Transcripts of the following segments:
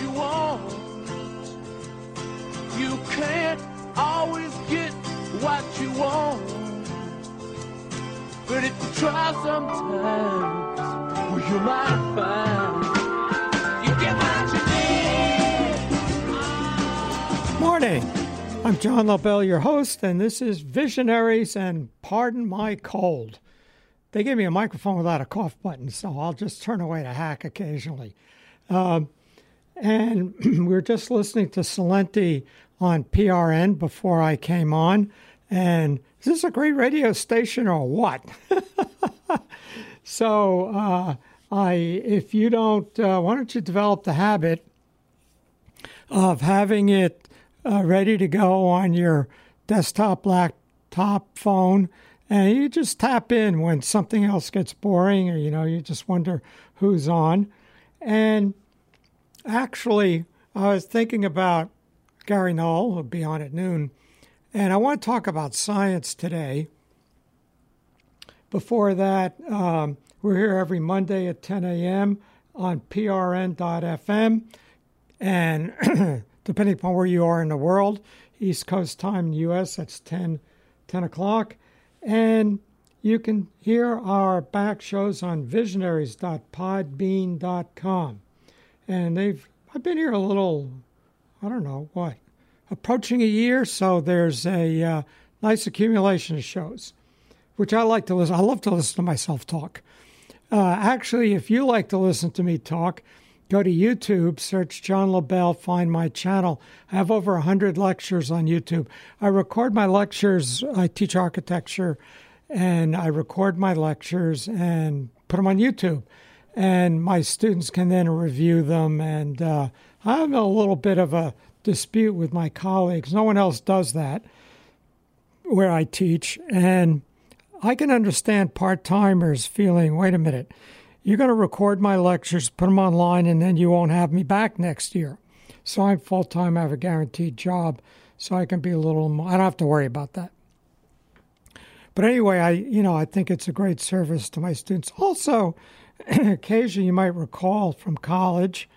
you want. You can't always get what you want. But if you try sometimes, well, you might find. Morning. I'm John Lobell, your host, and this is Visionaries and Pardon My Cold. They gave me a microphone without a cough button, so I'll just turn away to hack occasionally. Um, and we were just listening to Celente on PRN before I came on. And is this a great radio station or what? so, uh, I, if you don't, uh, why don't you develop the habit of having it uh, ready to go on your desktop, laptop, phone, and you just tap in when something else gets boring, or you know, you just wonder who's on. And actually, I was thinking about Gary Null, who'll be on at noon, and I want to talk about science today. Before that, um, we're here every Monday at 10 a.m. on prn.fm. And depending upon where you are in the world, East Coast time in the U.S., that's 10, 10 o'clock. And you can hear our back shows on visionaries.podbean.com. And they've, I've been here a little, I don't know, what, approaching a year. So there's a uh, nice accumulation of shows, which I like to listen. I love to listen to myself talk. Uh, actually, if you like to listen to me talk, go to YouTube, search John Lobell, find my channel. I have over 100 lectures on YouTube. I record my lectures, I teach architecture, and I record my lectures and put them on YouTube. And my students can then review them. And uh, I have a little bit of a dispute with my colleagues. No one else does that where I teach. And I can understand part timers feeling, wait a minute, you're going to record my lectures, put them online, and then you won't have me back next year. So I'm full time, I have a guaranteed job, so I can be a little more, I don't have to worry about that. But anyway, I you know I think it's a great service to my students. Also, occasionally you might recall from college,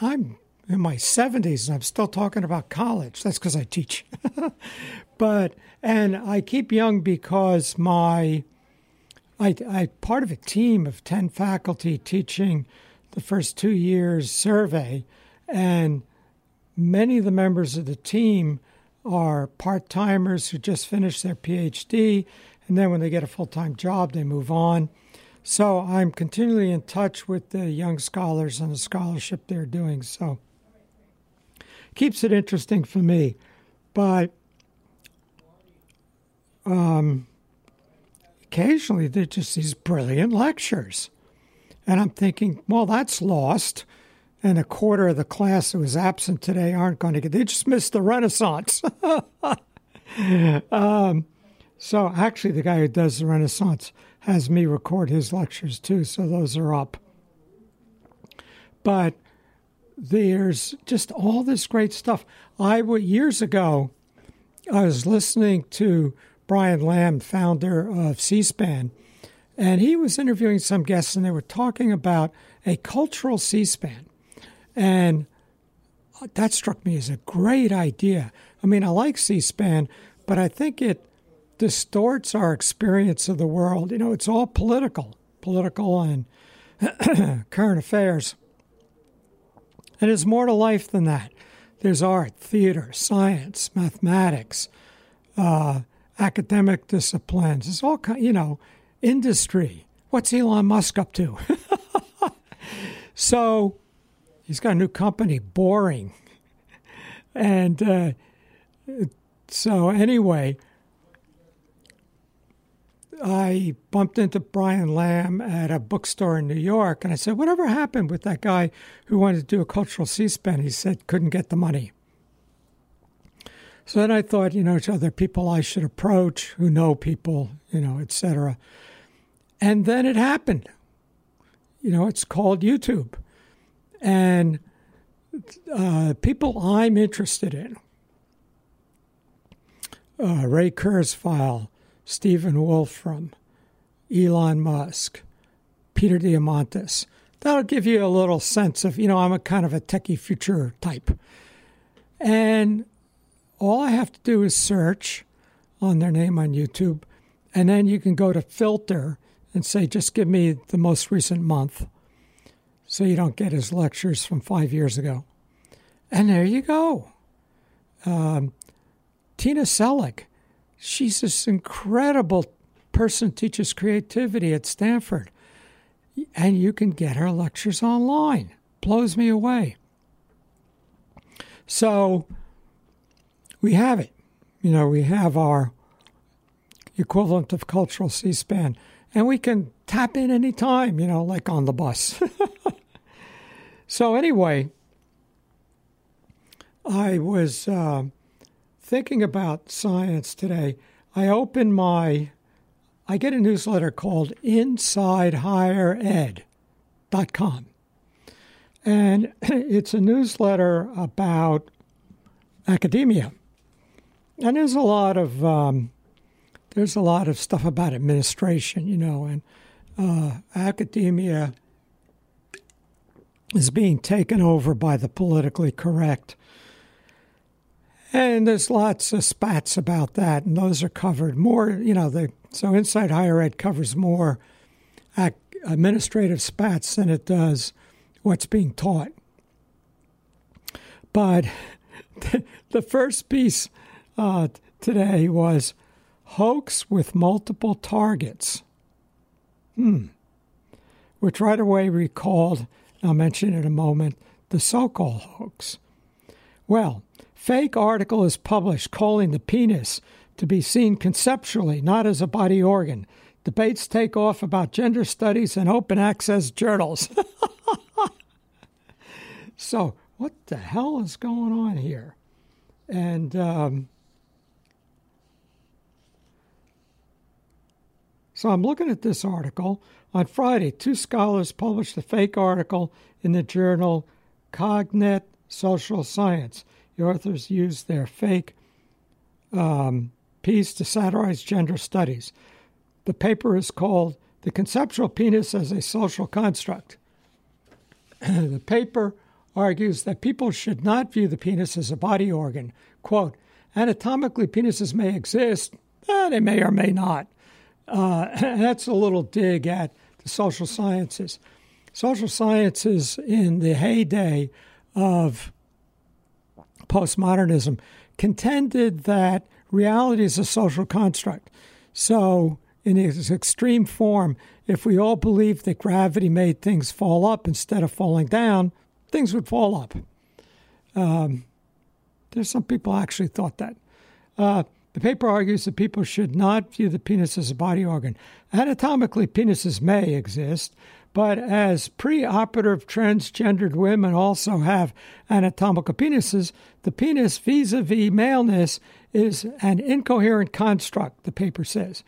I'm in my 70s and I'm still talking about college. That's because I teach. but and I keep young because my I I part of a team of 10 faculty teaching the first 2 years survey and many of the members of the team are part-timers who just finished their PhD and then when they get a full-time job they move on. So I'm continually in touch with the young scholars and the scholarship they're doing. So keeps it interesting for me. But um, occasionally they're just these brilliant lectures. And I'm thinking, well, that's lost. And a quarter of the class that was absent today aren't going to get, they just missed the Renaissance. um, so actually, the guy who does the Renaissance has me record his lectures too, so those are up. But there's just all this great stuff. I would years ago, I was listening to Brian Lamb, founder of C-SPAN, and he was interviewing some guests, and they were talking about a cultural C-SPAN, and uh, that struck me as a great idea. I mean, I like C-SPAN, but I think it distorts our experience of the world. You know, it's all political, political and current affairs. And there's more to life than that. There's art, theater, science, mathematics, uh, academic disciplines. It's all kind, you know, industry. What's Elon Musk up to? so he's got a new company, Boring, and uh, so anyway, I bumped into Brian Lamb at a bookstore in New York, and I said, "Whatever happened with that guy who wanted to do a cultural C-SPAN?" He said, "Couldn't get the money." So then I thought, you know, to other people I should approach who know people, you know, etc. And then it happened. You know, it's called YouTube, and uh, people I'm interested in. Uh, Ray Kurzweil, Stephen Wolfram, Elon Musk, Peter Diamandis. that'll give you a little sense of, you know, I'm a kind of a techie future type. And all I have to do is search on their name on YouTube, and then you can go to filter and say, just give me the most recent month so you don't get his lectures from five years ago. And there you go. Um, Tina Seelig, she's this incredible person, teaches creativity at Stanford. And you can get her lectures online. Blows me away. So we have it. You know, we have our equivalent of cultural C SPAN, and we can tap in anytime, you know, like on the bus. so, anyway, I was uh, thinking about science today. I opened my, I get a newsletter called InsideHigherEd.com. And it's a newsletter about academia. And there's a lot of um, there's a lot of stuff about administration, you know, and uh, academia is being taken over by the politically correct. And there's lots of spats about that, and those are covered more. You know, they, so Inside Higher Ed covers more administrative spats than it does what's being taught. But the first piece uh, today was hoax with multiple targets. Hmm. Which right away recalled, I'll mention in a moment, the Sokal hoax. Well, fake article is published calling the penis to be seen conceptually, not as a body organ. Debates take off about gender studies and open access journals. so, what the hell is going on here? And um, So I'm looking at this article. On Friday, two scholars published a fake article in the journal Cogent Social Science. The authors used their fake um, piece to satirize gender studies. The paper is called The Conceptual Penis as a Social Construct. the paper argues that people should not view the penis as a body organ. Quote, anatomically, penises may exist, eh, they may or may not. Uh, that's a little dig at the social sciences. Social sciences, in the heyday of postmodernism, contended that reality is a social construct. So, in its extreme form, if we all believed that gravity made things fall up instead of falling down, things would fall up. Um, there's some people actually thought that. Uh, the paper argues that people should not view the penis as a body organ. Anatomically, penises may exist, but as preoperative transgendered women also have anatomical penises, the penis vis a vis maleness is an incoherent construct, the paper says.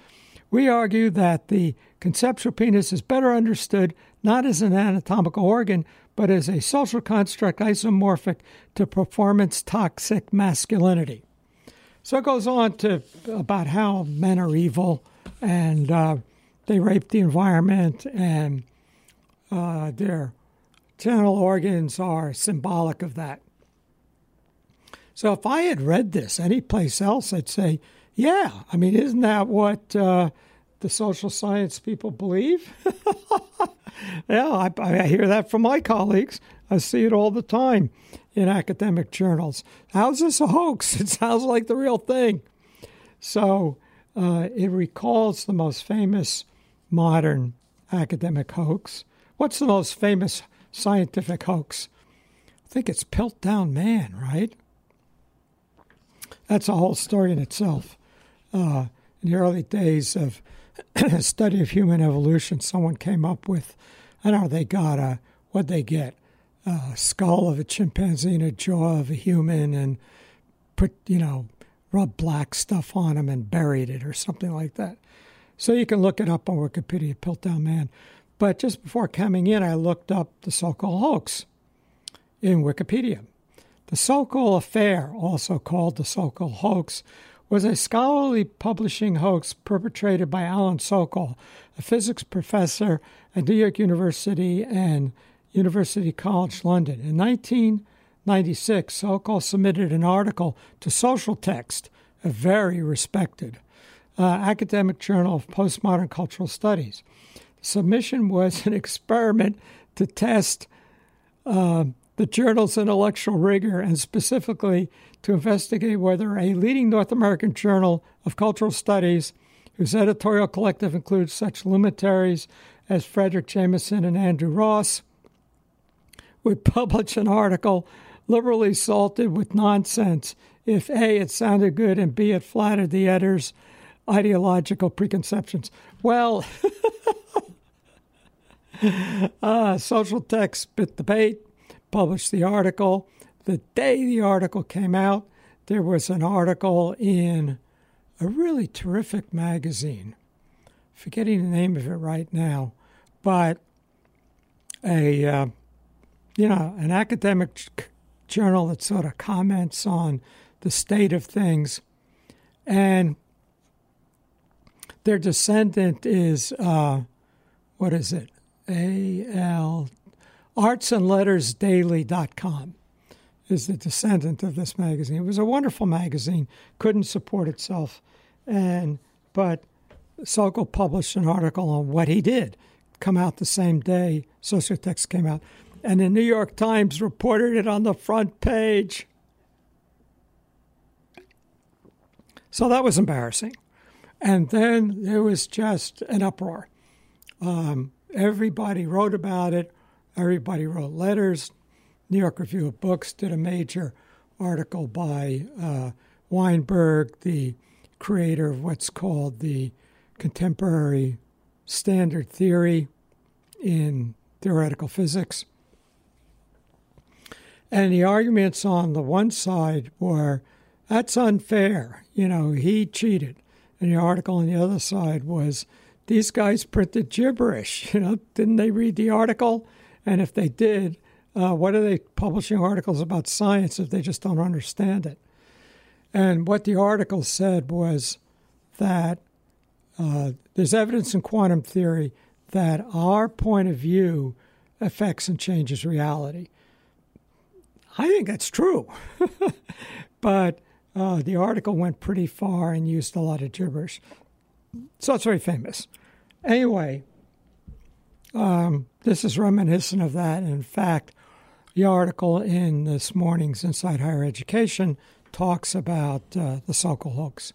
We argue that the conceptual penis is better understood not as an anatomical organ, but as a social construct isomorphic to performance toxic masculinity. So it goes on to about how men are evil and uh, they rape the environment and uh, their genital organs are symbolic of that. So if I had read this anyplace else, I'd say, yeah, I mean, isn't that what uh, the social science people believe? yeah, I, I hear that from my colleagues. I see it all the time in academic journals. How's this a hoax? It sounds like the real thing. So uh, it recalls the most famous modern academic hoax. What's the most famous scientific hoax? I think it's Piltdown Man, right? That's a whole story in itself. Uh, in the early days of study of human evolution, someone came up with, I don't know, they got a, what they get? A skull of a chimpanzee and a jaw of a human and put, you know, rub black stuff on them and buried it or something like that. So you can look it up on Wikipedia, Piltdown Man. But just before coming in, I looked up the Sokal hoax in Wikipedia. The Sokal affair, also called the Sokal hoax, was a scholarly publishing hoax perpetrated by Alan Sokal, a physics professor at New York University and University College London. In 1996, Sokal submitted an article to Social Text, a very respected uh, academic journal of postmodern cultural studies. Submission was an experiment to test uh, the journal's intellectual rigor and specifically to investigate whether a leading North American journal of cultural studies, whose editorial collective includes such luminaries as Fredric Jameson and Andrew Ross, would publish an article liberally salted with nonsense if A, it sounded good, and B, it flattered the editor's ideological preconceptions. Well, uh, social text bit the bait, published the article. The day the article came out, there was an article in a really terrific magazine. Forgetting the name of it right now, but a uh, you know an academic journal that sort of comments on the state of things, and their descendant is uh, what is it? A L artsandlettersdaily.com is the descendant of this magazine. It was a wonderful magazine, couldn't support itself, and but Sokal published an article on what he did, come out the same day Social Text came out, and the New York Times reported it on the front page. So that was embarrassing. And then there was just an uproar. Um, everybody wrote about it. Everybody wrote letters. New York Review of Books did a major article by uh, Weinberg, the creator of what's called the contemporary standard theory in theoretical physics. And the arguments on the one side were that's unfair. You know, he cheated. And the article on the other side was these guys printed gibberish. You know, didn't they read the article? And if they did, uh, what are they publishing articles about science if they just don't understand it? And what the article said was that uh, there's evidence in quantum theory that our point of view affects and changes reality. I think that's true. but uh, the article went pretty far and used a lot of gibberish. So it's very famous. Anyway, um, this is reminiscent of that. In fact, the article in this morning's Inside Higher Education talks about uh, the Sokal hoax.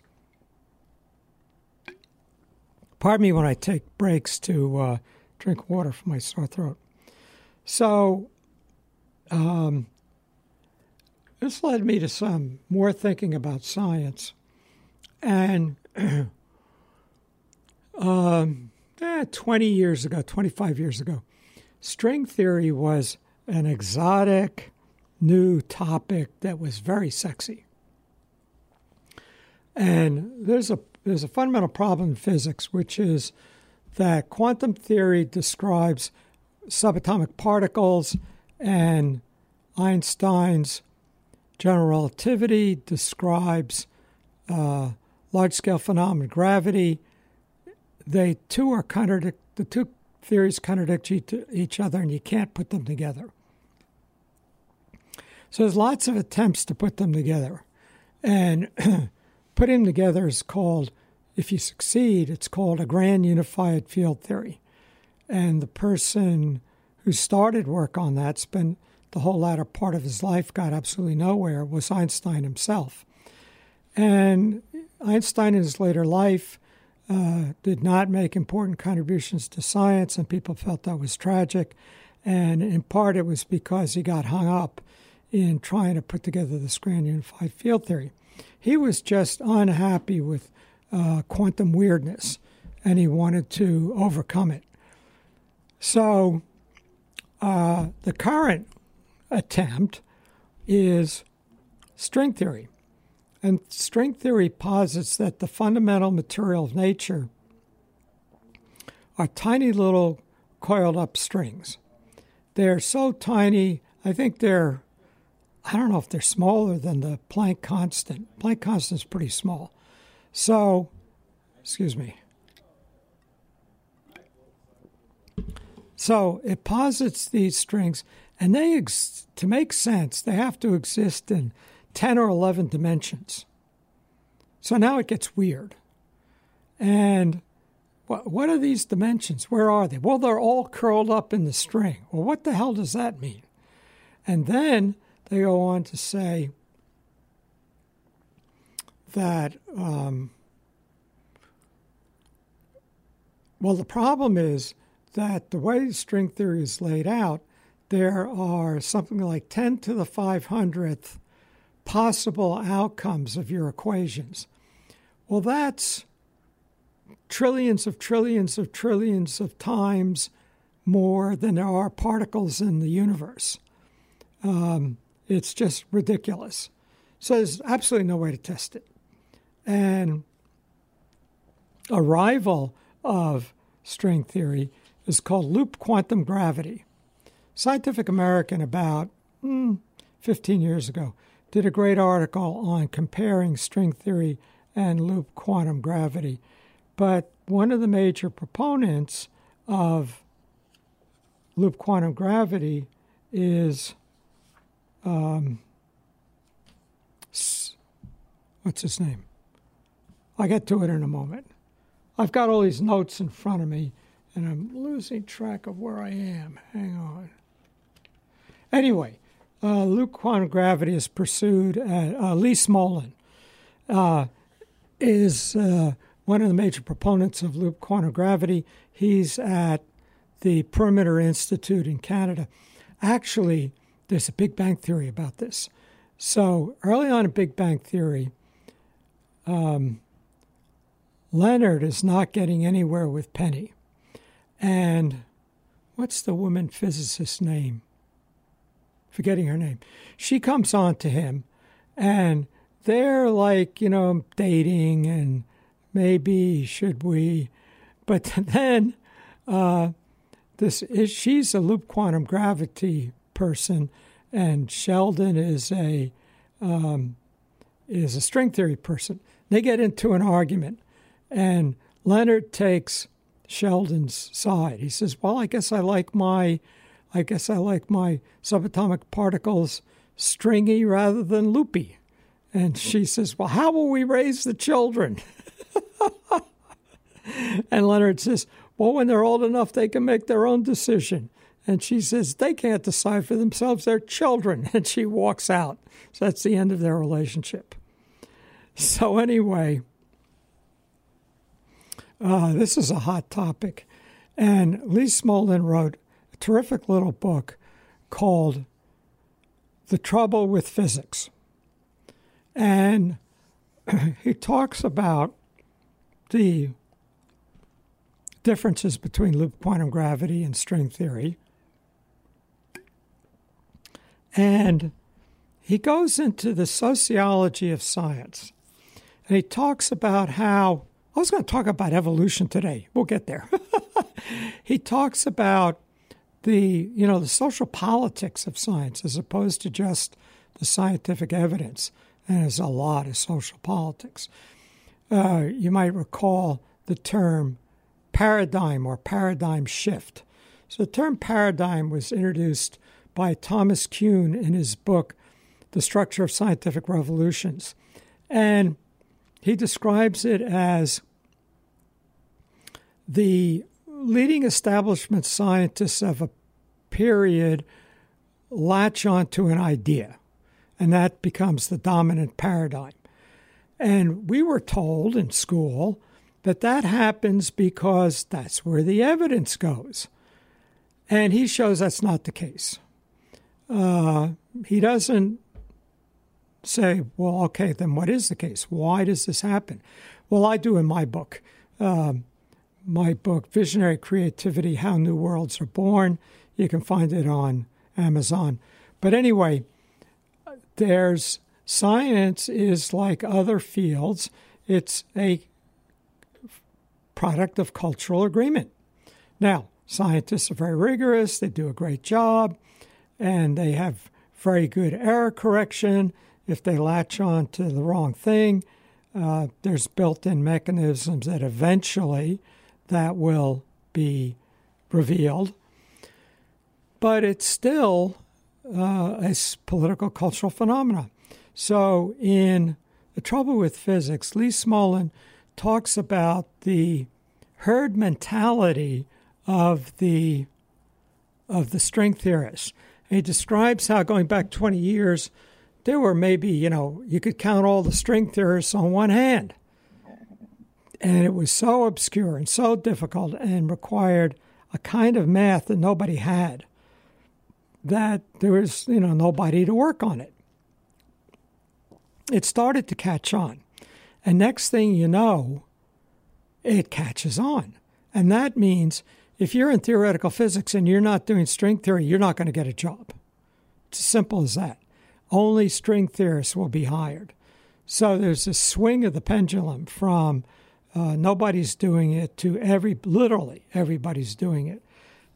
Pardon me when I take breaks to uh, drink water for my sore throat. So, um, this led me to some more thinking about science. And um, eh, 20 years ago, 25 years ago, string theory was an exotic new topic that was very sexy. And there's a there's a fundamental problem in physics, which is that quantum theory describes subatomic particles, and Einstein's general relativity describes uh, large scale phenomena, gravity, they two are contradict the two theories contradict each other and you can't put them together. So there's lots of attempts to put them together. And putting them together is called, if you succeed, it's called a grand unified field theory. And the person who started work on that spent the whole latter part of his life, got absolutely nowhere, was Einstein himself. And Einstein in his later life uh, did not make important contributions to science, and people felt that was tragic. And in part, it was because he got hung up in trying to put together this grand unified field theory. He was just unhappy with uh, quantum weirdness, and he wanted to overcome it. So, uh, the current attempt is string theory. And string theory posits that the fundamental material of nature are tiny little coiled up strings. They're so tiny, I think they're, I don't know if they're smaller than the Planck constant. Planck constant is pretty small. So, excuse me. So it posits these strings, and they, ex- to make sense, they have to exist in 10 or 11 dimensions. So now it gets weird. And what, what are these dimensions? Where are they? Well, they're all curled up in the string. Well, what the hell does that mean? And then they go on to say that, um, well, the problem is that the way string theory is laid out, there are something like 10 to the 500th possible outcomes of your equations. Well, that's trillions of trillions of trillions of times more than there are particles in the universe. Um, it's just ridiculous. So there's absolutely no way to test it. And a rival of string theory is called loop quantum gravity. Scientific American, about mm, 15 years ago, did a great article on comparing string theory and loop quantum gravity. But one of the major proponents of loop quantum gravity is um, what's his name? I'll get to it in a moment. I've got all these notes in front of me and I'm losing track of where I am. Hang on. Anyway, uh, loop quantum gravity is pursued at uh, Lee Smolin uh, is uh, one of the major proponents of loop quantum gravity. He's at the Perimeter Institute in Canada. Actually, there's a Big Bang theory about this. So early on in Big Bang theory, um, Leonard is not getting anywhere with Penny. And what's the woman physicist's name? Forgetting her name. She comes on to him, and they're like, you know, dating and maybe should we. But then uh, this is, she's a loop quantum gravity person, and Sheldon is a um, is a string theory person. They get into an argument, and Leonard takes Sheldon's side. He says, "Well, I guess I like my, I guess I like my subatomic particles stringy rather than loopy." And she says, "Well, how will we raise the children?" and Leonard says, "Well, when they're old enough, they can make their own decision." And she says, They can't decide for themselves, they're children. And she walks out. So that's the end of their relationship. So, anyway, uh, this is a hot topic. And Lee Smolin wrote terrific little book called The Trouble with Physics. And he talks about the differences between loop quantum gravity and string theory. And he goes into the sociology of science. And he talks about how I was going to talk about evolution today. We'll get there. he talks about the, you know, the social politics of science as opposed to just the scientific evidence. And there's a lot of social politics. Uh, you might recall the term paradigm or paradigm shift. So the term paradigm was introduced by Thomas Kuhn in his book, The Structure of Scientific Revolutions. And he describes it as the leading establishment scientists of a period latch onto an idea, and that becomes the dominant paradigm. And we were told in school that that happens because that's where the evidence goes. And he shows that's not the case. Uh, he doesn't say, well, okay, then what is the case? Why does this happen? Well, I do in my book. Um, my book, Visionary Creativity How New Worlds Are Born. You can find it on Amazon. But anyway, there's science is like other fields, it's a product of cultural agreement. Now, scientists are very rigorous, they do a great job, and they have very good error correction if they latch on to the wrong thing. uh, there's built-in mechanisms that eventually that will be revealed, but it's still uh, a political cultural phenomenon. So in the trouble with physics, Lee Smolin talks about the herd mentality of the of the string theorists. he describes how going back 20 years, there were maybe, you know, you could count all the string theorists on one hand. And it was so obscure and so difficult and required a kind of math that nobody had that there was, you know, nobody to work on it. It started to catch on. And next thing you know, it catches on. And that means if you're in theoretical physics and you're not doing string theory, you're not going to get a job. It's as simple as that. Only string theorists will be hired. So there's a swing of the pendulum from uh, nobody's doing it to every, literally everybody's doing it.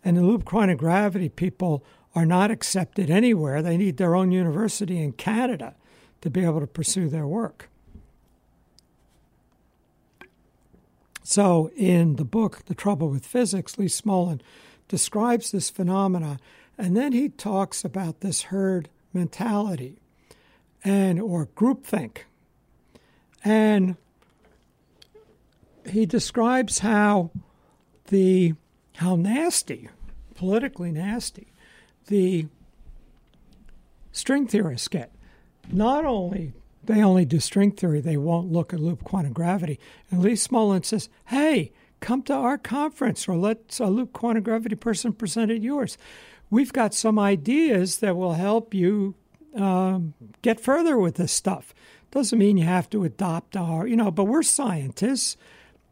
And the loop gravity people are not accepted anywhere. They need their own university in Canada to be able to pursue their work. So, in the book, The Trouble with Physics, Lee Smolin describes this phenomena, and then he talks about this herd mentality and or groupthink. And he describes how the how nasty, politically nasty, the string theorists get. Not only they only do string theory. They won't look at loop quantum gravity. And Lee Smolin says, hey, come to our conference or let a loop quantum gravity person present at yours. We've got some ideas that will help you um, get further with this stuff. Doesn't mean you have to adopt our, you know, but we're scientists.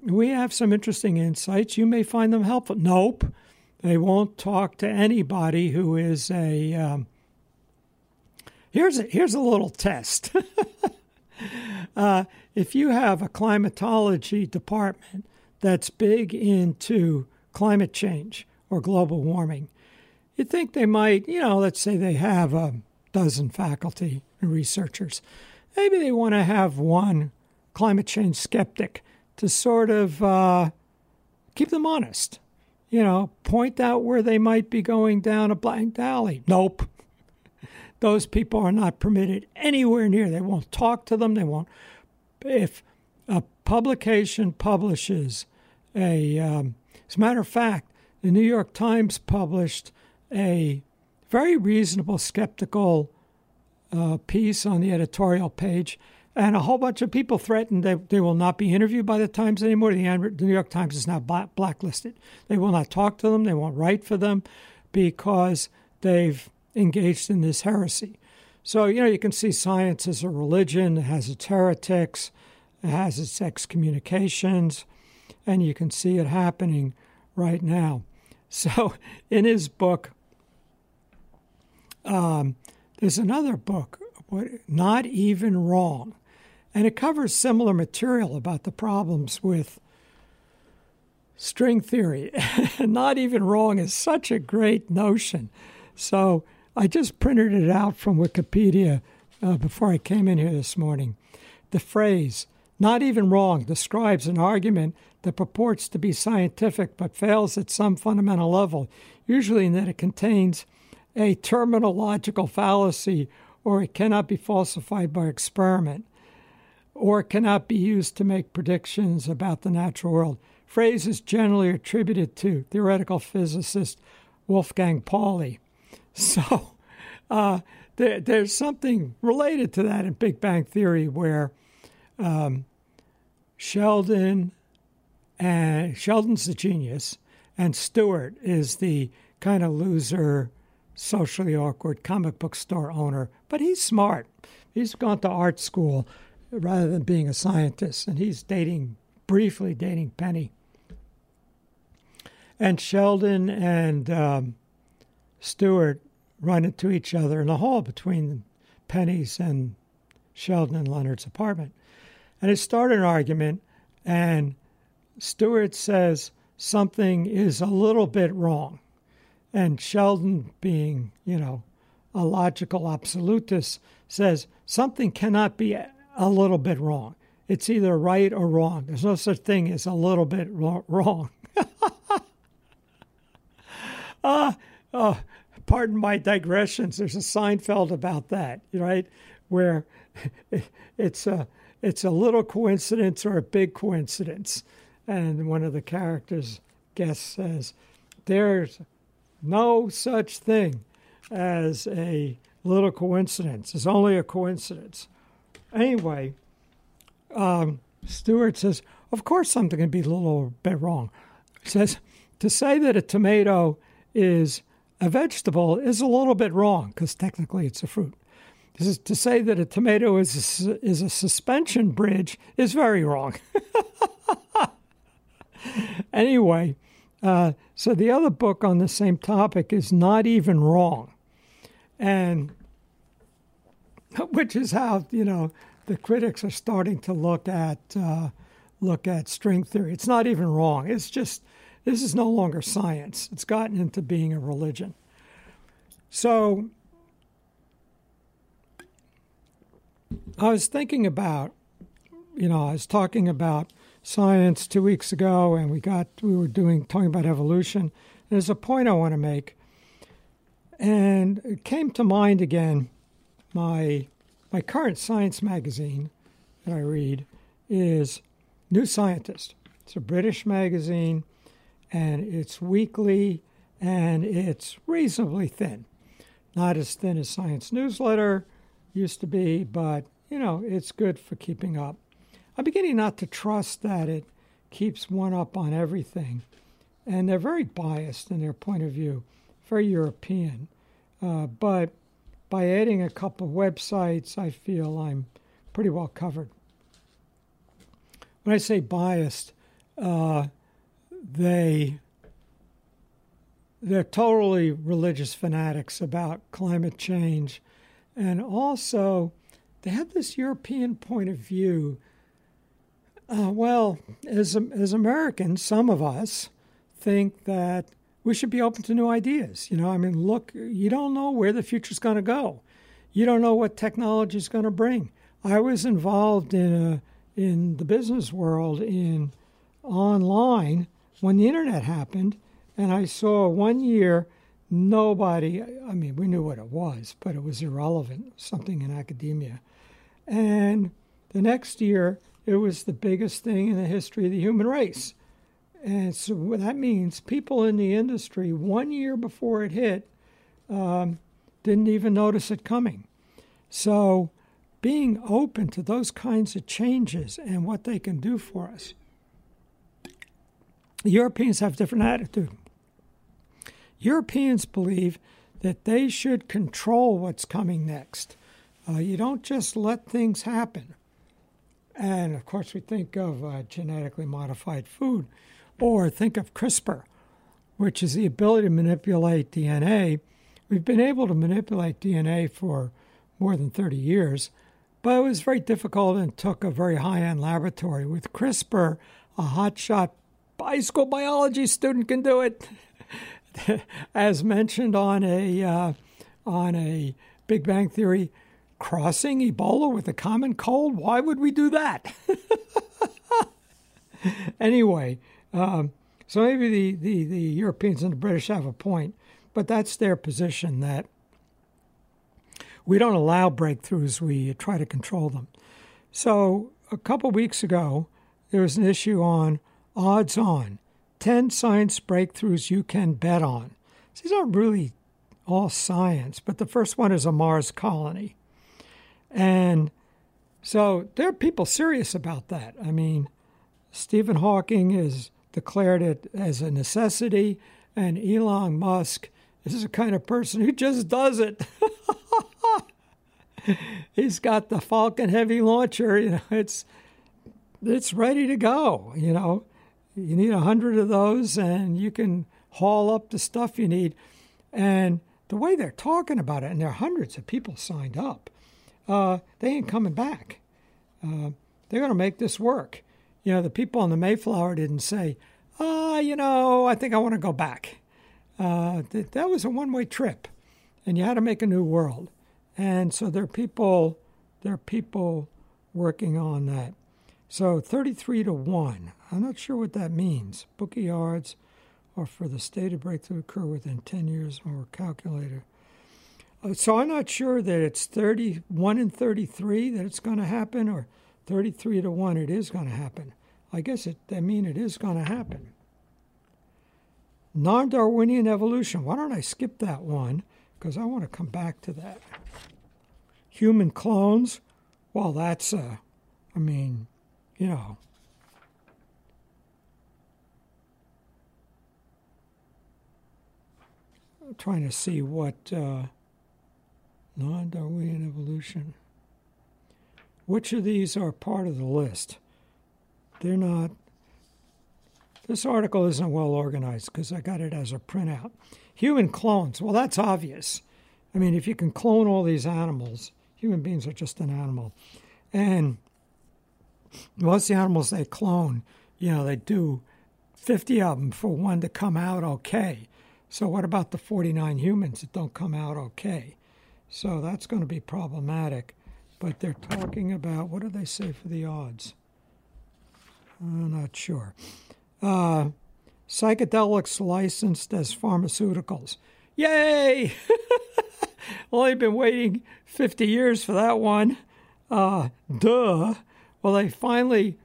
We have some interesting insights. You may find them helpful. Nope. They won't talk to anybody who is a um, Here's a, here's a little test. uh, if you have a climatology department that's big into climate change or global warming, you'd think they might, you know, let's say they have a dozen faculty and researchers. Maybe they want to have one climate change skeptic to sort of uh, keep them honest. You know, point out where they might be going down a blank alley. Nope. Those people are not permitted anywhere near. They won't talk to them. They won't. If a publication publishes a, um, as a matter of fact, the New York Times published a very reasonable, skeptical uh, piece on the editorial page, and a whole bunch of people threatened that they will not be interviewed by the Times anymore. The, New York Times is now blacklisted. They will not talk to them. They won't write for them because they've engaged in this heresy. So, you know, you can see science as a religion, it has its heretics, it has its excommunications, and you can see it happening right now. So, in his book, um, there's another book, Not Even Wrong, and it covers similar material about the problems with string theory. Not even wrong is such a great notion. So, I just printed it out from Wikipedia uh, before I came in here this morning. The phrase, not even wrong, describes an argument that purports to be scientific but fails at some fundamental level, usually in that it contains a terminological fallacy or it cannot be falsified by experiment or cannot be used to make predictions about the natural world. Phrase is generally attributed to theoretical physicist Wolfgang Pauli. So uh, there, there's something related to that in Big Bang Theory where um, Sheldon and Sheldon's the genius, and Stuart is the kind of loser, socially awkward comic book store owner. But he's smart. He's gone to art school rather than being a scientist, and he's dating briefly dating Penny. And Sheldon and um, Stuart run into each other in the hall between Penny's and Sheldon and Leonard's apartment. And it started an argument, and Stuart says something is a little bit wrong. And Sheldon, being, you know, a logical absolutist, says something cannot be a little bit wrong. it's either right or wrong. There's no such thing as a little bit wrong. uh, uh, pardon my digressions. There's a Seinfeld about that, right? Where it's a it's a little coincidence or a big coincidence, and one of the characters guest says, "There's no such thing as a little coincidence. It's only a coincidence." Anyway, um, Stuart says, "Of course, something can be a little bit wrong." He says to say that a tomato is a vegetable is a little bit wrong because technically it's a fruit. Is to say that a tomato is a, is a suspension bridge is very wrong. anyway, uh, so the other book on the same topic is not even wrong, and which is how you know the critics are starting to look at uh, look at string theory. It's not even wrong. It's just this is no longer science. It's gotten into being a religion. So I was thinking about, you know, I was talking about science two weeks ago, and we got we were doing talking about evolution. There's a point I want to make, and it came to mind again. My my current science magazine that I read is New Scientist. It's a British magazine and it's weekly and it's reasonably thin. Not as thin as Science Newsletter used to be, but you know, it's good for keeping up. I'm beginning not to trust that it keeps one up on everything. And they're very biased in their point of view, very European. Uh, but by adding a couple websites, I feel I'm pretty well covered. When I say biased, uh, they they're totally religious fanatics about climate change and also they have this european point of view uh, well as, as americans some of us think that we should be open to new ideas you know i mean look you don't know where the future's going to go you don't know what technology is going to bring i was involved in a in the business world in online when the internet happened, and I saw one year nobody, I mean, we knew what it was, but it was irrelevant, something in academia. And the next year, it was the biggest thing in the history of the human race. And so that means people in the industry, one year before it hit, um, didn't even notice it coming. So being open to those kinds of changes and what they can do for us Europeans have a different attitude. Europeans believe that they should control what's coming next. Uh, you don't just let things happen. And of course, we think of uh, genetically modified food, or think of CRISPR, which is the ability to manipulate DNA. We've been able to manipulate DNA for more than 30 years, but it was very difficult and took a very high end laboratory. With CRISPR, a hotshot high school biology student can do it. As mentioned on a uh, on a Big Bang Theory, crossing Ebola with a common cold. Why would we do that? anyway, um, so maybe the, the, the Europeans and the British have a point, but that's their position that we don't allow breakthroughs, we try to control them. So a couple weeks ago, there was an issue on odds on 10 science breakthroughs you can bet on. These aren't really all science, but the first one is a Mars colony. And so there are people serious about that. I mean, Stephen Hawking has declared it as a necessity, and Elon Musk is the kind of person who just does it. He's got the Falcon Heavy launcher, you know, it's it's ready to go, you know. You need a hundred of those, and you can haul up the stuff you need. And the way they're talking about it, and there are hundreds of people signed up, uh, they ain't coming back. Uh, they're going to make this work. You know, the people on the Mayflower didn't say, ah, you know, I think I want to go back. Uh, th- that was a one way trip, and you had to make a new world. And so there are people, there are people working on that. So 33 to 1. I'm not sure what that means. Bookie odds or for the state stated breakthrough to occur within 10 years or calculated. Uh, so I'm not sure that it's 31 and 33 that it's going to happen or 33 to 1 it is going to happen. I guess it, I mean, it is going to happen. Non Darwinian evolution. Why don't I skip that one? Because I want to come back to that. Human clones. Well, that's, uh, I mean, you know, I'm trying to see what uh, non Darwinian evolution. Which of these are part of the list? They're not. This article isn't well organized because I got it as a printout. Human clones. Well, that's obvious. I mean, if you can clone all these animals, human beings are just an animal. And most the animals they clone, you know, they do 50 of them for one to come out okay. So, what about the 49 humans that don't come out okay? So, that's going to be problematic. But they're talking about what do they say for the odds? I'm not sure. Uh, psychedelics licensed as pharmaceuticals. Yay! Only been waiting 50 years for that one. Uh, duh. Well, they finally,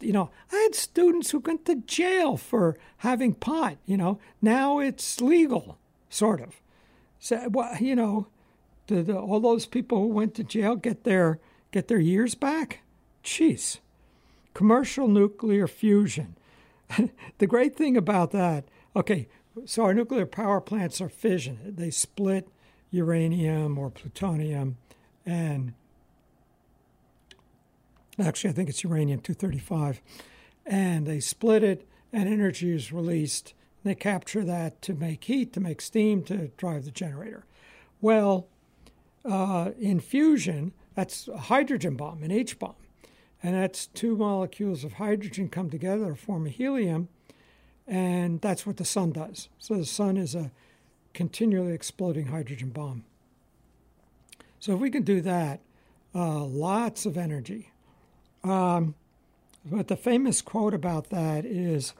you know, I had students who went to jail for having pot, you know. Now it's legal, sort of. So, well, you know, did all those people who went to jail get their get their years back? Jeez. Commercial nuclear fusion. the great thing about that, okay, so our nuclear power plants are fission. They split uranium or plutonium and actually I think it's uranium 235 and they split it and energy is released. They capture that to make heat, to make steam, to drive the generator. Well, uh, in fusion, that's a hydrogen bomb, an H bomb. And that's two molecules of hydrogen come together to form a helium. And that's what the sun does. So the sun is a continually exploding hydrogen bomb. So if we can do that, uh, lots of energy. Um, but the famous quote about that is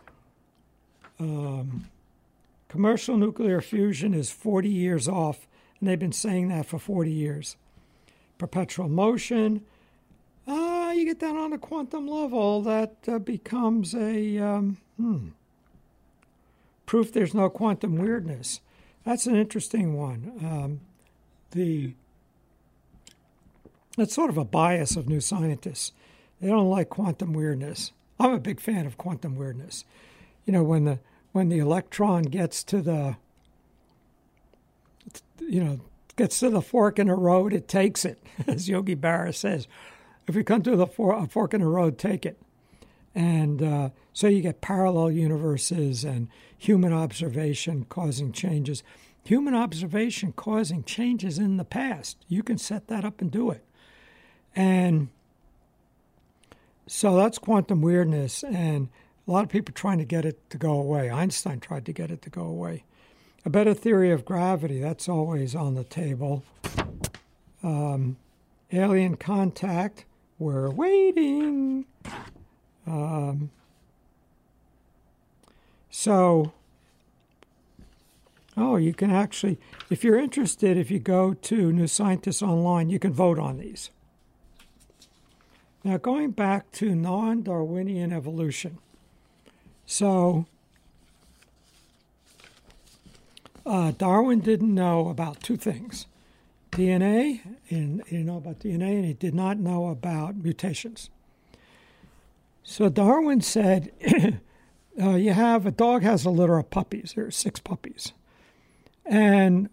um, commercial nuclear fusion is 40 years off, and they've been saying that for 40 years. Perpetual motion, uh, you get that on a quantum level, that uh, becomes a um, hmm, proof there's no quantum weirdness. That's an interesting one. Um, the that's sort of a bias of new scientists. They don't like quantum weirdness. I'm a big fan of quantum weirdness. You know, when the when the electron gets to the you know gets to the fork in the road, it takes it, as Yogi Berra says. If you come to the for, fork in the road, take it. And uh, so you get parallel universes and human observation causing changes. Human observation causing changes in the past. You can set that up and do it. And so that's quantum weirdness. And a lot of people trying to get it to go away. Einstein tried to get it to go away. A better theory of gravity, that's always on the table. Um, alien contact, we're waiting. Um, so, oh, you can actually, if you're interested, if you go to New Scientist Online, you can vote on these. Now, going back to non Darwinian evolution. So, uh, Darwin didn't know about two things DNA, and he didn't know about DNA, and he did not know about mutations. So Darwin said, uh, "You have a dog has a litter of puppies. There are six puppies, and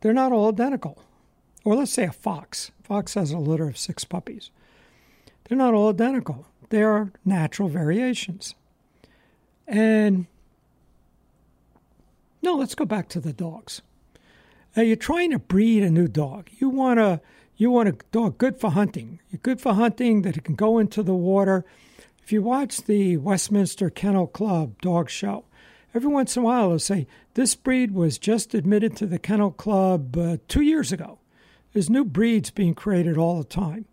they're not all identical. Or let's say a fox. Fox has a litter of six puppies. They're not all identical. They are natural variations. And no, let's go back to the dogs. Now you're trying to breed a new dog. You want a you want a dog good for hunting. You're good for hunting that it can go into the water. If you watch the Westminster Kennel Club dog show, every once in a while they'll say this breed was just admitted to the Kennel Club uh, two years ago. There's new breeds being created all the time.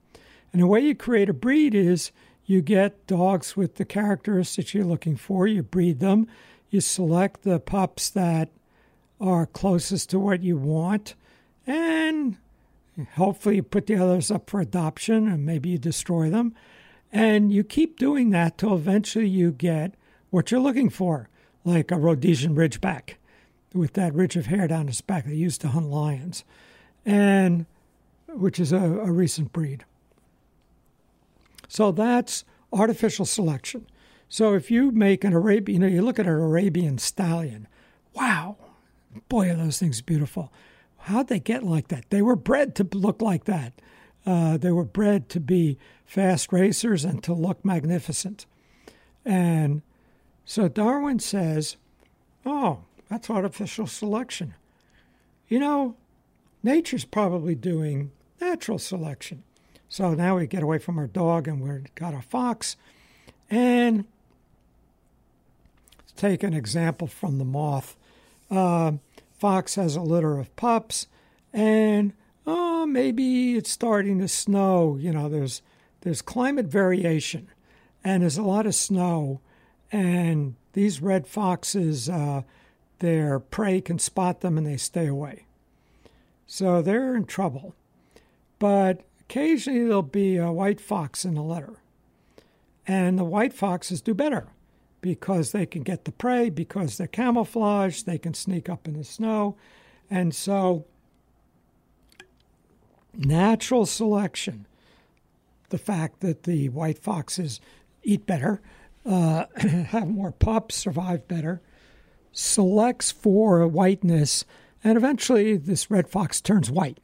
And the way you create a breed is you get dogs with the characteristics you're looking for, you breed them, you select the pups that are closest to what you want, and hopefully you put the others up for adoption and maybe you destroy them. And you keep doing that till eventually you get what you're looking for, like a Rhodesian Ridgeback with that ridge of hair down his back they used to hunt lions, and which is a, a recent breed. So that's artificial selection. So if you make an Arabian, you know, you look at an Arabian stallion, wow, boy, are those things beautiful. How'd they get like that? They were bred to look like that. Uh, they were bred to be fast racers and to look magnificent. And so Darwin says, oh, that's artificial selection. You know, nature's probably doing natural selection. So now we get away from our dog and we've got a fox. And take an example from the moth. Uh, fox has a litter of pups, and oh, maybe it's starting to snow. You know, there's there's climate variation, and there's a lot of snow, and these red foxes, uh, their prey can spot them and they stay away. So they're in trouble. But occasionally there'll be a white fox in the litter. And the white foxes do better because they can get the prey, because they're camouflaged, they can sneak up in the snow. And so, natural selection, the fact that the white foxes eat better, uh, have more pups, survive better, selects for whiteness, and eventually this red fox turns white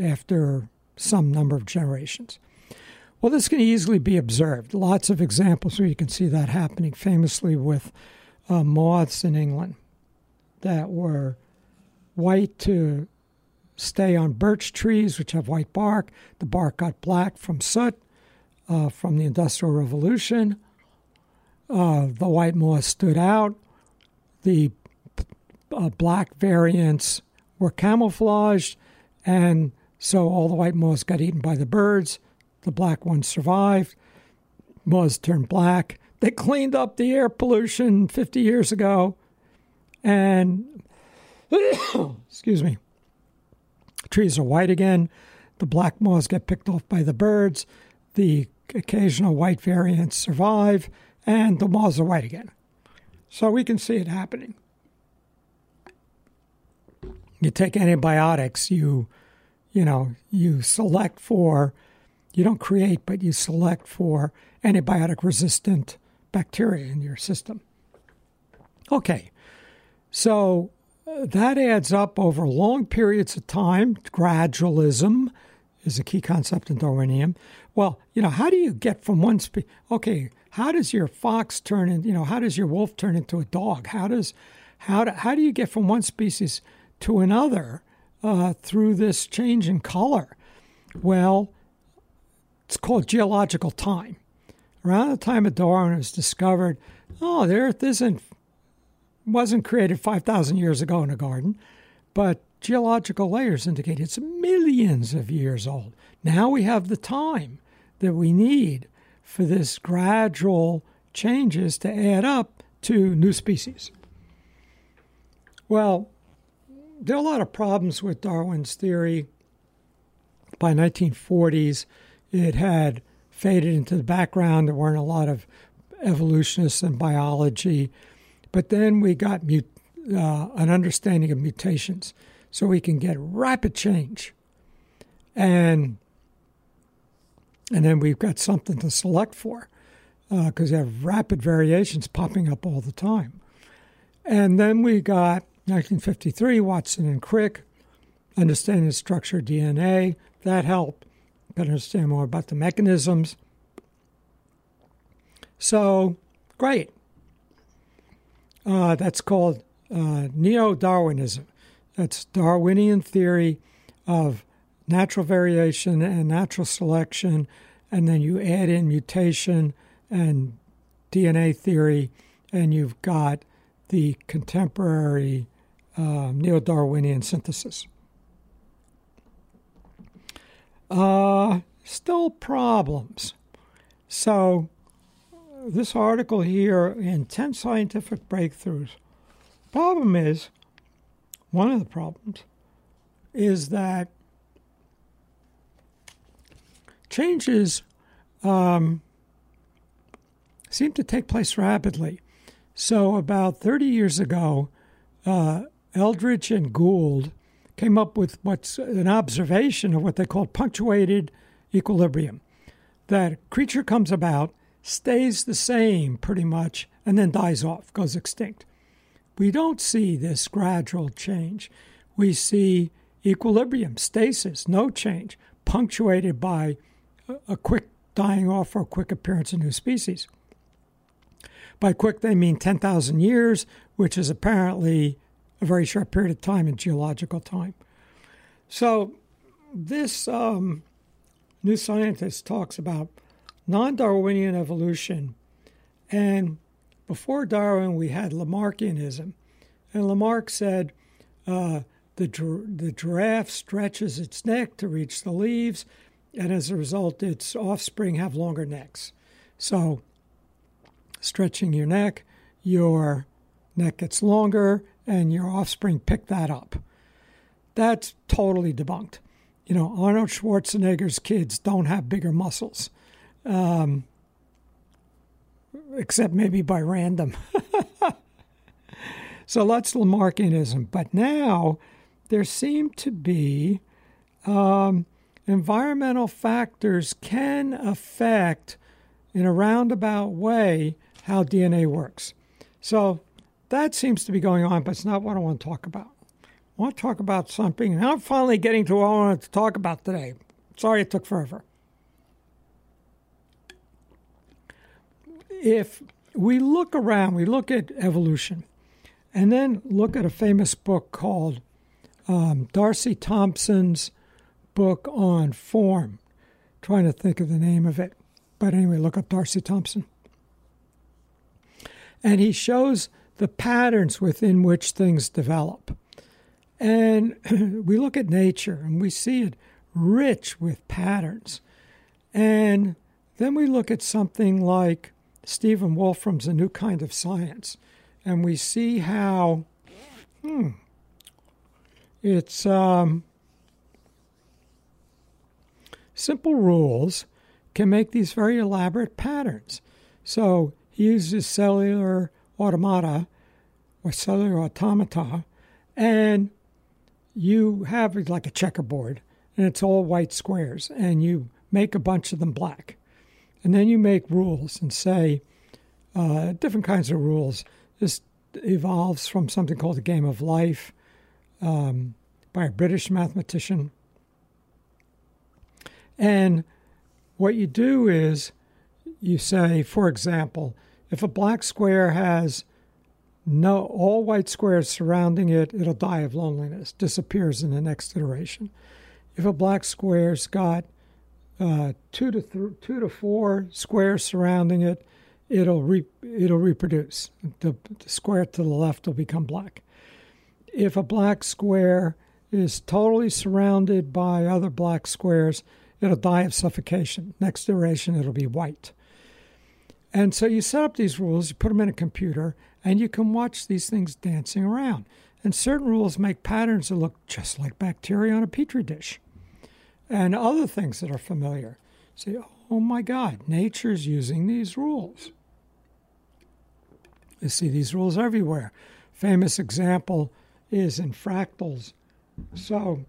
after some number of generations. Well, this can easily be observed. Lots of examples where you can see that happening, famously with uh, moths in England that were white to stay on birch trees, which have white bark. The bark got black from soot uh, from the Industrial Revolution. Uh, the white moth stood out. The uh, black variants were camouflaged, and so all the white moths got eaten by the birds. The black ones survived. Moths turned black. They cleaned up the air pollution 50 years ago. And, excuse me, trees are white again. The black moths get picked off by the birds. The occasional white variants survive, and the moths are white again. So we can see it happening. You take antibiotics, you you know, you select for, you don't create, but you select for antibiotic resistant bacteria in your system. Okay, so uh, that adds up over long periods of time. Gradualism is a key concept in Darwinism. Well, you know, how do you get from one species? Okay, how does your fox turn in? You know, how does your wolf turn into a dog? How does how do, how do you get from one species to another? uh, through this change in color? Well, it's called geological time. Around the time of Darwin was discovered, oh, the Earth isn't wasn't created 5,000 years ago in a garden, but geological layers indicate it's millions of years old. Now we have the time that we need for this gradual changes to add up to new species. Well, there are a lot of problems with Darwin's theory. By 1940s, it had faded into the background. There weren't a lot of evolutionists in biology. But then we got mut- uh, an understanding of mutations, so we can get rapid change. And and then we've got something to select for because uh, you have rapid variations popping up all the time. And then we got 1953, Watson and Crick, understanding the structure of DNA. That helped better understand more about the mechanisms. So, great. Uh, that's called uh, Neo Darwinism. That's Darwinian theory of natural variation and natural selection, and then you add in mutation and DNA theory, and you've got the contemporary uh, Neo Darwinian synthesis. Uh, still problems. So this article here in 10 scientific breakthroughs. Problem is, one of the problems is that changes um, seem to take place rapidly. So, about 30 years ago, uh, Eldredge and Gould came up with what's an observation of what they called punctuated equilibrium. That creature comes about, stays the same pretty much, and then dies off, goes extinct. We don't see this gradual change. We see equilibrium, stasis, no change, punctuated by a quick dying off or a quick appearance of new species. By quick, they mean 10,000 years, which is apparently a very short period of time in geological time. So, this um, new scientist talks about non Darwinian evolution. And before Darwin, we had Lamarckianism. And Lamarck said uh, the, the giraffe stretches its neck to reach the leaves, and as a result, its offspring have longer necks. So, stretching your neck, your neck gets longer, and your offspring pick that up. That's totally debunked. You know, Arnold Schwarzenegger's kids don't have bigger muscles, um, except maybe by random. so that's Lamarckianism. But now there seem to be um, environmental factors can affect in a roundabout way how DNA works. So that seems to be going on, but it's not what I want to talk about. I want to talk about something, and I'm finally getting to what I wanted to talk about today. Sorry it took forever. If we look around, we look at evolution, and then look at a famous book called um, D'Arcy Thompson's book on form. trying to think of the name of it. But anyway, look up D'Arcy Thompson. And he shows the patterns within which things develop. And we look at nature and we see it rich with patterns. And then we look at something like Stephen Wolfram's A New Kind of Science, and we see how hmm, it's um, simple rules can make these very elaborate patterns. So he uses cellular automata or cellular automata, and you have like a checkerboard, and it's all white squares, and you make a bunch of them black. And then you make rules and say uh, different kinds of rules. This evolves from something called the game of life um, by a British mathematician. And what you do is you say, for example, if a black square has no all white squares surrounding it, it'll die of loneliness, disappears in the next iteration. If a black square's got uh, two to th- two to four squares surrounding it, it'll re- it'll reproduce. The, the square to the left will become black. If a black square is totally surrounded by other black squares, it'll die of suffocation. Next iteration, it'll be white. And so you set up these rules, you put them in a computer, and you can watch these things dancing around. And certain rules make patterns that look just like bacteria on a petri dish. And other things that are familiar. Say, oh my God, nature's using these rules. You see these rules everywhere. Famous example is in fractals. So,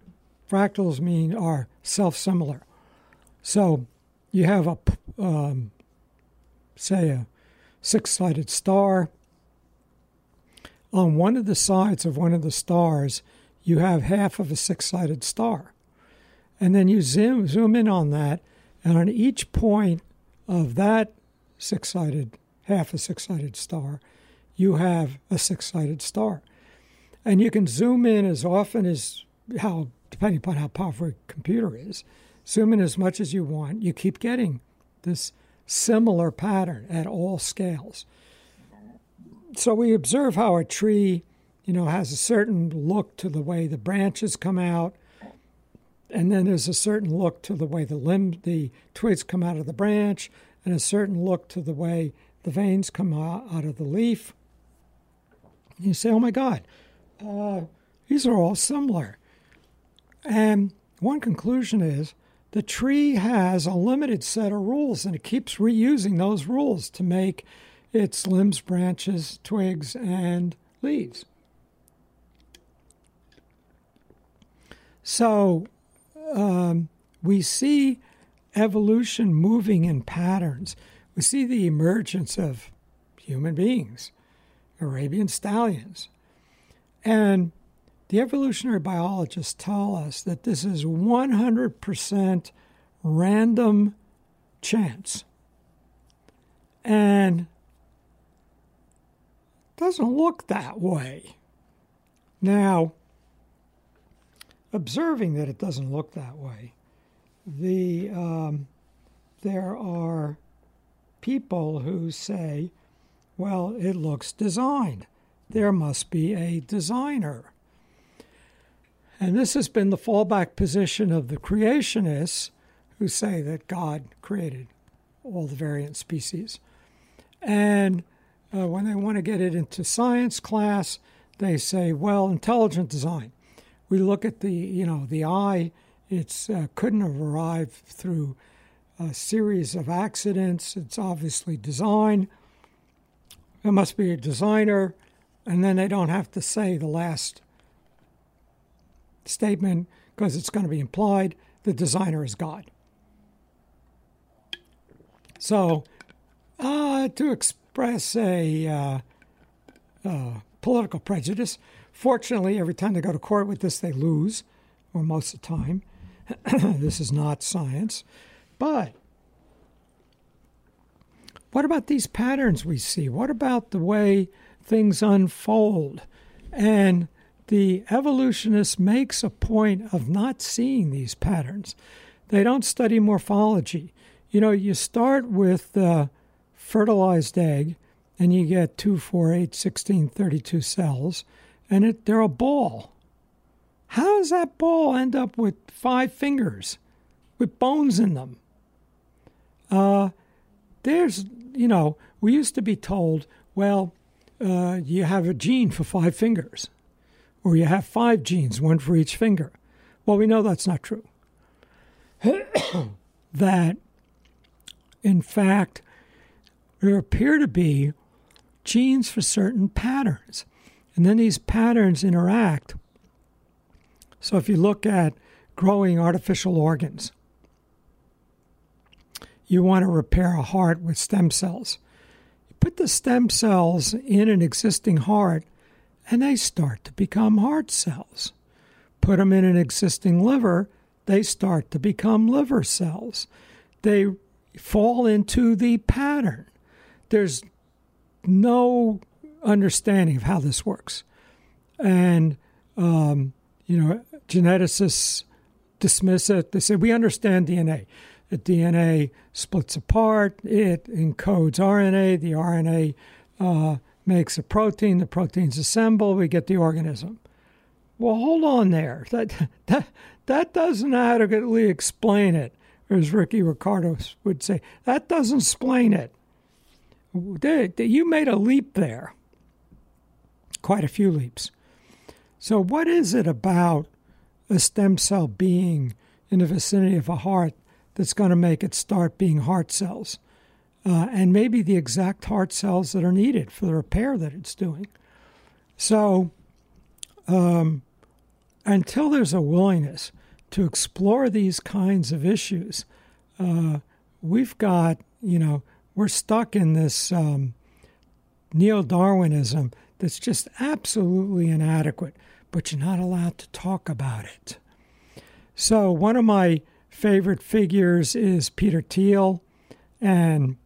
fractals mean are self similar. So, you have a um, say, a six sided star. On one of the sides of one of the stars, you have half of a six sided star. And then you zoom, zoom in on that, and on each point of that six sided, half a six sided star, you have a six sided star. And you can zoom in as often as how, depending upon how powerful your computer is, zoom in as much as you want. You keep getting this similar pattern at all scales. So we observe how a tree, you know, has a certain look to the way the branches come out, and then there's a certain look to the way the limb, the twigs come out of the branch, and a certain look to the way the veins come out, of the leaf. You say, oh my God, uh, these are all similar. And one conclusion is the tree has a limited set of rules and it keeps reusing those rules to make its limbs, branches, twigs, and leaves. So um, we see evolution moving in patterns. We see the emergence of human beings, Arabian stallions. And the evolutionary biologists tell us that this is 100% random chance. And doesn't look that way. Now, observing that it doesn't look that way, the um, there are people who say, "Well, it looks designed. There must be a designer." And this has been the fallback position of the creationists who say that God created all the variant species. And uh, when they want to get it into science class, they say, well, intelligent design. We look at the, you know, the eye, it uh, couldn't have arrived through a series of accidents. It's obviously design. There must be a designer, and then they don't have to say the last statement because it's going to be implied the designer is God. So, uh, to express a uh, uh, political prejudice, fortunately, every time they go to court with this, they lose, or most of the time. this is not science. But what about these patterns we see? What about the way things unfold? And the evolutionist makes a point of not seeing these patterns. They don't study morphology. You know, you start with the fertilized egg and you get 2, 4, 8, 16, 32 cells, and it, they're a ball. How does that ball end up with five fingers with bones in them? Uh, there's, you know, we used to be told, well, uh, you have a gene for five fingers or you have five genes, one for each finger. Well, we know that's not true. that, in fact, there appear to be genes for certain patterns. And then these patterns interact. So if you look at growing artificial organs, you want to repair a heart with stem cells. You put the stem cells in an existing heart and they start to become heart cells. Put them in an existing liver, they start to become liver cells. They fall into the pattern. There's no understanding of how this works. And, um, you know, geneticists dismiss it. They say, we understand DNA. The DNA splits apart, it encodes RNA, the RNA uh, makes a protein, the proteins assemble, we get the organism. Well, hold on there. That, that, that doesn't adequately explain it, as Ricky Ricardo would say. That doesn't explain it. You made a leap there, quite a few leaps. So, what is it about a stem cell being in the vicinity of a heart that's going to make it start being heart cells? Uh, and maybe the exact heart cells that are needed for the repair that it's doing. So, um, until there's a willingness to explore these kinds of issues, uh, we've got, you know, we're stuck in this um, neo Darwinism that's just absolutely inadequate, but you're not allowed to talk about it. So, one of my favorite figures is Peter Thiel, and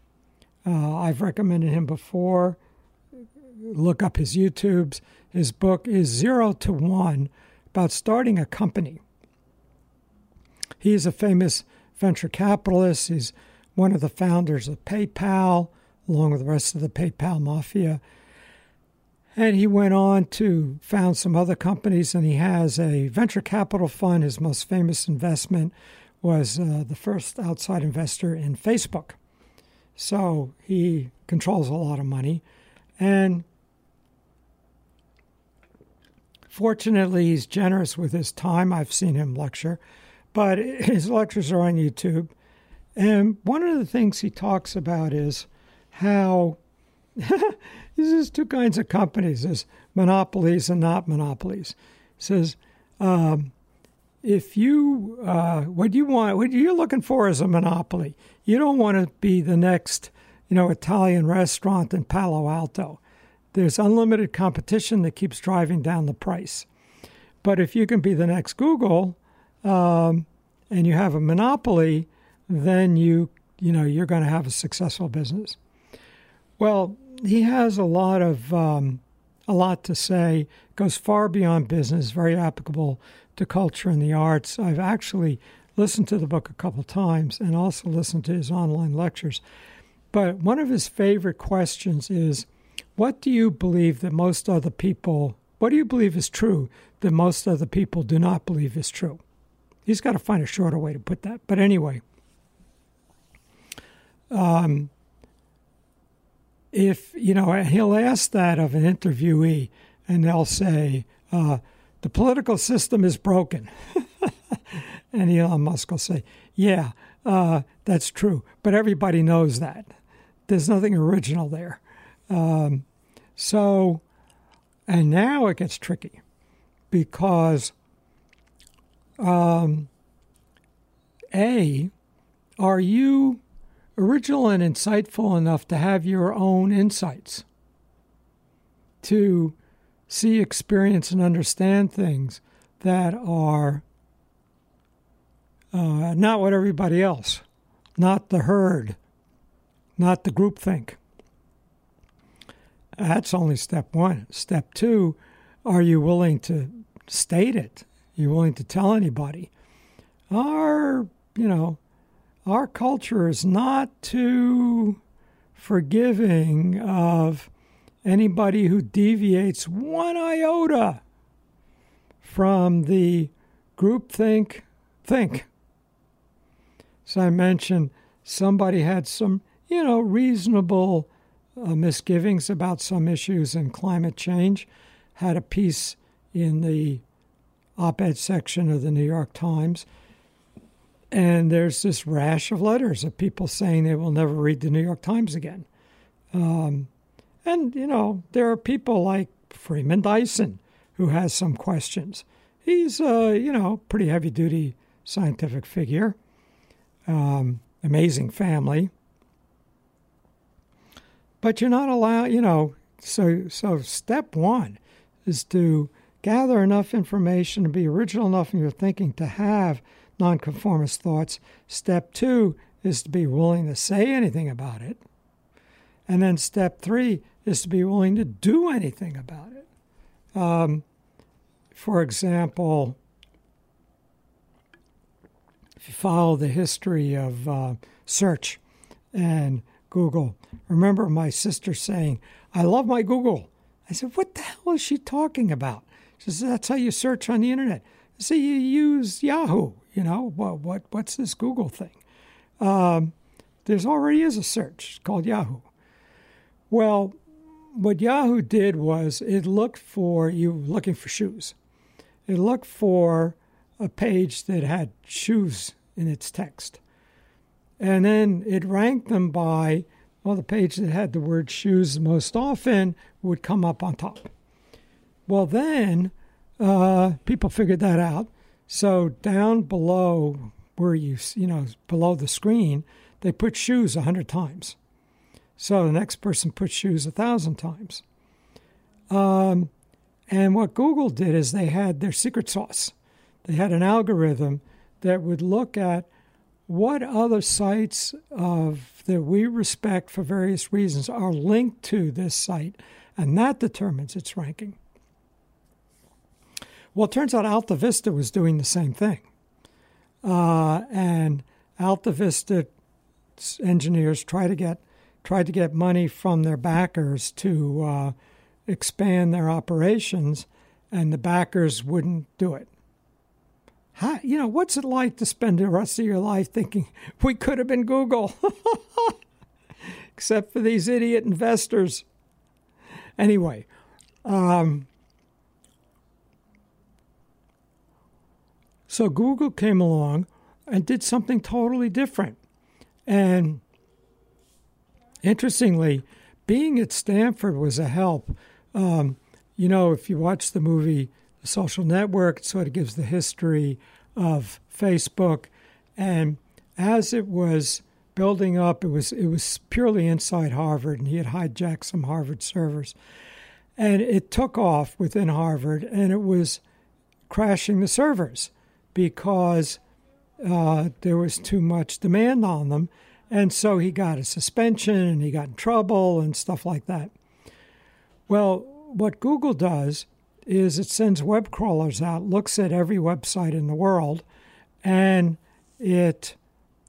uh, I've recommended him before. Look up his YouTubes. His book is Zero to One about starting a company. He is a famous venture capitalist. He's one of the founders of PayPal, along with the rest of the PayPal mafia. And he went on to found some other companies, and he has a venture capital fund. His most famous investment was uh, the first outside investor in Facebook So he controls a lot of money. And fortunately, he's generous with his time. I've seen him lecture, but his lectures are on YouTube. And one of the things he talks about is how there's two kinds of companies there's monopolies and not monopolies. He says, um, if you uh, what you want what you're looking for is a monopoly. You don't want to be the next you know italian restaurant in palo alto. There's unlimited competition that keeps driving down the price. But if you can be the next google um, and you have a monopoly then you you know you're going to have a successful business. Well he has a lot of um, a lot to say goes far beyond business very applicable to culture and the arts. I've actually listened to the book a couple times and also listened to his online lectures. But one of his favorite questions is what do you believe that most other people what do you believe is true that most other people do not believe is true? He's got to find a shorter way to put that. But anyway, um, if you know, he'll ask that of an interviewee, and they'll say, uh, the political system is broken. and Elon Musk will say, yeah, uh, that's true. But everybody knows that. There's nothing original there. Um, so, and now it gets tricky because, um, A, are you original and insightful enough to have your own insights? To see, experience, and understand things that are uh, not what everybody else, not the herd, not the groupthink. That's only step one. Step two, are you willing to state it? Are you willing to tell anybody? Our, you know, our culture is not too forgiving of anybody who deviates one iota from the groupthink think. So I mentioned somebody had some, you know, reasonable uh, misgivings about some issues in climate change, had a piece in the op ed section of the New York Times. And there's this rash of letters of people saying they will never read the New York Times again. Um, and, you know, there are people like Freeman Dyson who has some questions. He's a, you know, pretty heavy duty scientific figure, um, amazing family. But you're not allowed, you know, so, so step one is to gather enough information to be original enough in your thinking to have nonconformist thoughts. Step two is to be willing to say anything about it. And then step three is to be willing to do anything about it. Um, for example, if you follow the history of uh, search and Google, remember my sister saying, I love my Google. I said, What the hell is she talking about? She says, That's how you search on the internet. I You use Yahoo. You know, what, what, what's this Google thing? Um, there's already is a search called Yahoo. Well, what Yahoo did was it looked for you looking for shoes. It looked for a page that had shoes in its text. And then it ranked them by, well, the page that had the word shoes most often would come up on top. Well, then uh, people figured that out. So down below where you, you know, below the screen, they put shoes a hundred times. So the next person puts shoes a thousand times. Um, and what Google did is they had their secret sauce. They had an algorithm that would look at what other sites of that we respect for various reasons are linked to this site, and that determines its ranking. Well, it turns out Alta Vista was doing the same thing, uh, and Alta Vista engineers try to get tried to get money from their backers to uh, expand their operations, and the backers wouldn't do it. How, you know, what's it like to spend the rest of your life thinking we could have been Google? except for these idiot investors. Anyway, um, so Google came along and did something totally different. And interestingly, being at Stanford was a help. Um, you know, if you watch the movie The Social Network, it sort of gives the history of Facebook. And as it was building up, it was it was purely inside Harvard, and he had hijacked some Harvard servers, and it took off within Harvard, and it was crashing the servers because uh, there was too much demand on them, and so he got a suspension and he got in trouble and stuff like that. Well, what Google does is it sends web crawlers out, looks at every website in the world, and it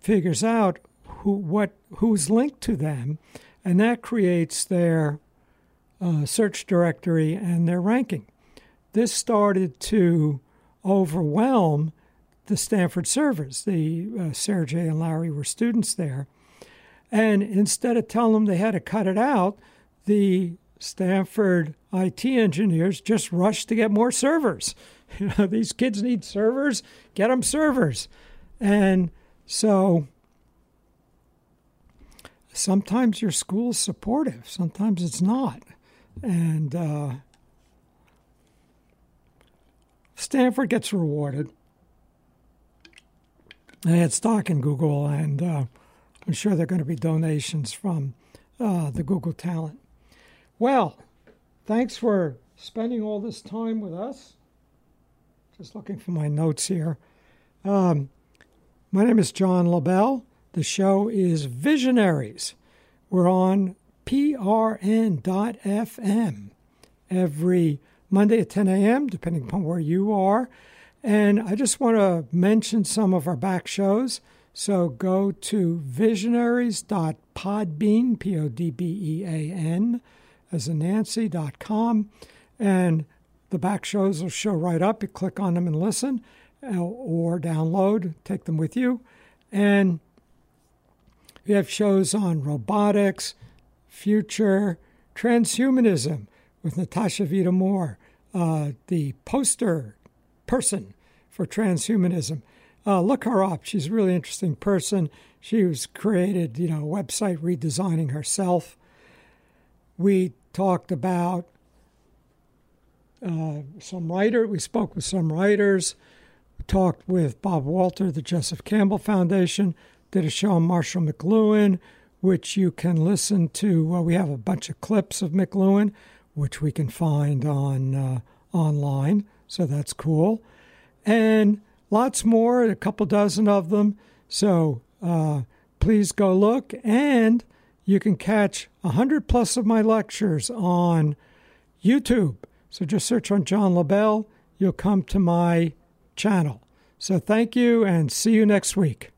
figures out who what who's linked to them, and that creates their uh, search directory and their ranking. This started to overwhelm the Stanford servers. The uh, Sergey and Larry were students there, and instead of telling them they had to cut it out, the Stanford IT engineers just rushed to get more servers. You know, these kids need servers, get them servers. And so sometimes your school's supportive, sometimes it's not. And uh, Stanford gets rewarded. They had stock in Google, and uh, I'm sure there are going to be donations from uh, the Google talent. Well, thanks for spending all this time with us. Just looking for my notes here. Um, my name is John Lobell. The show is Visionaries. We're on prn.fm every Monday at 10 a.m., depending upon where you are. And I just want to mention some of our back shows. So go to visionaries.podbean, P O D B E A N, as a Nancy.com, and the back shows will show right up. You click on them and listen, uh, or download, take them with you. And we have shows on robotics, future, transhumanism with Natasha Vita-More, uh, the poster person for transhumanism. Uh, look her up. She's a really interesting person. She was created, you know, website redesigning herself. We talked about uh, some writer. We spoke with some writers. We talked with Bob Walter, the Joseph Campbell Foundation. Did a show on Marshall McLuhan, which you can listen to. Well, we have a bunch of clips of McLuhan, which we can find on uh, online. So that's cool, and lots more. A couple dozen of them. So uh, please go look and you can catch 100 plus of my lectures on YouTube. So just search on John Lobell, you'll come to my channel. So thank you and see you next week.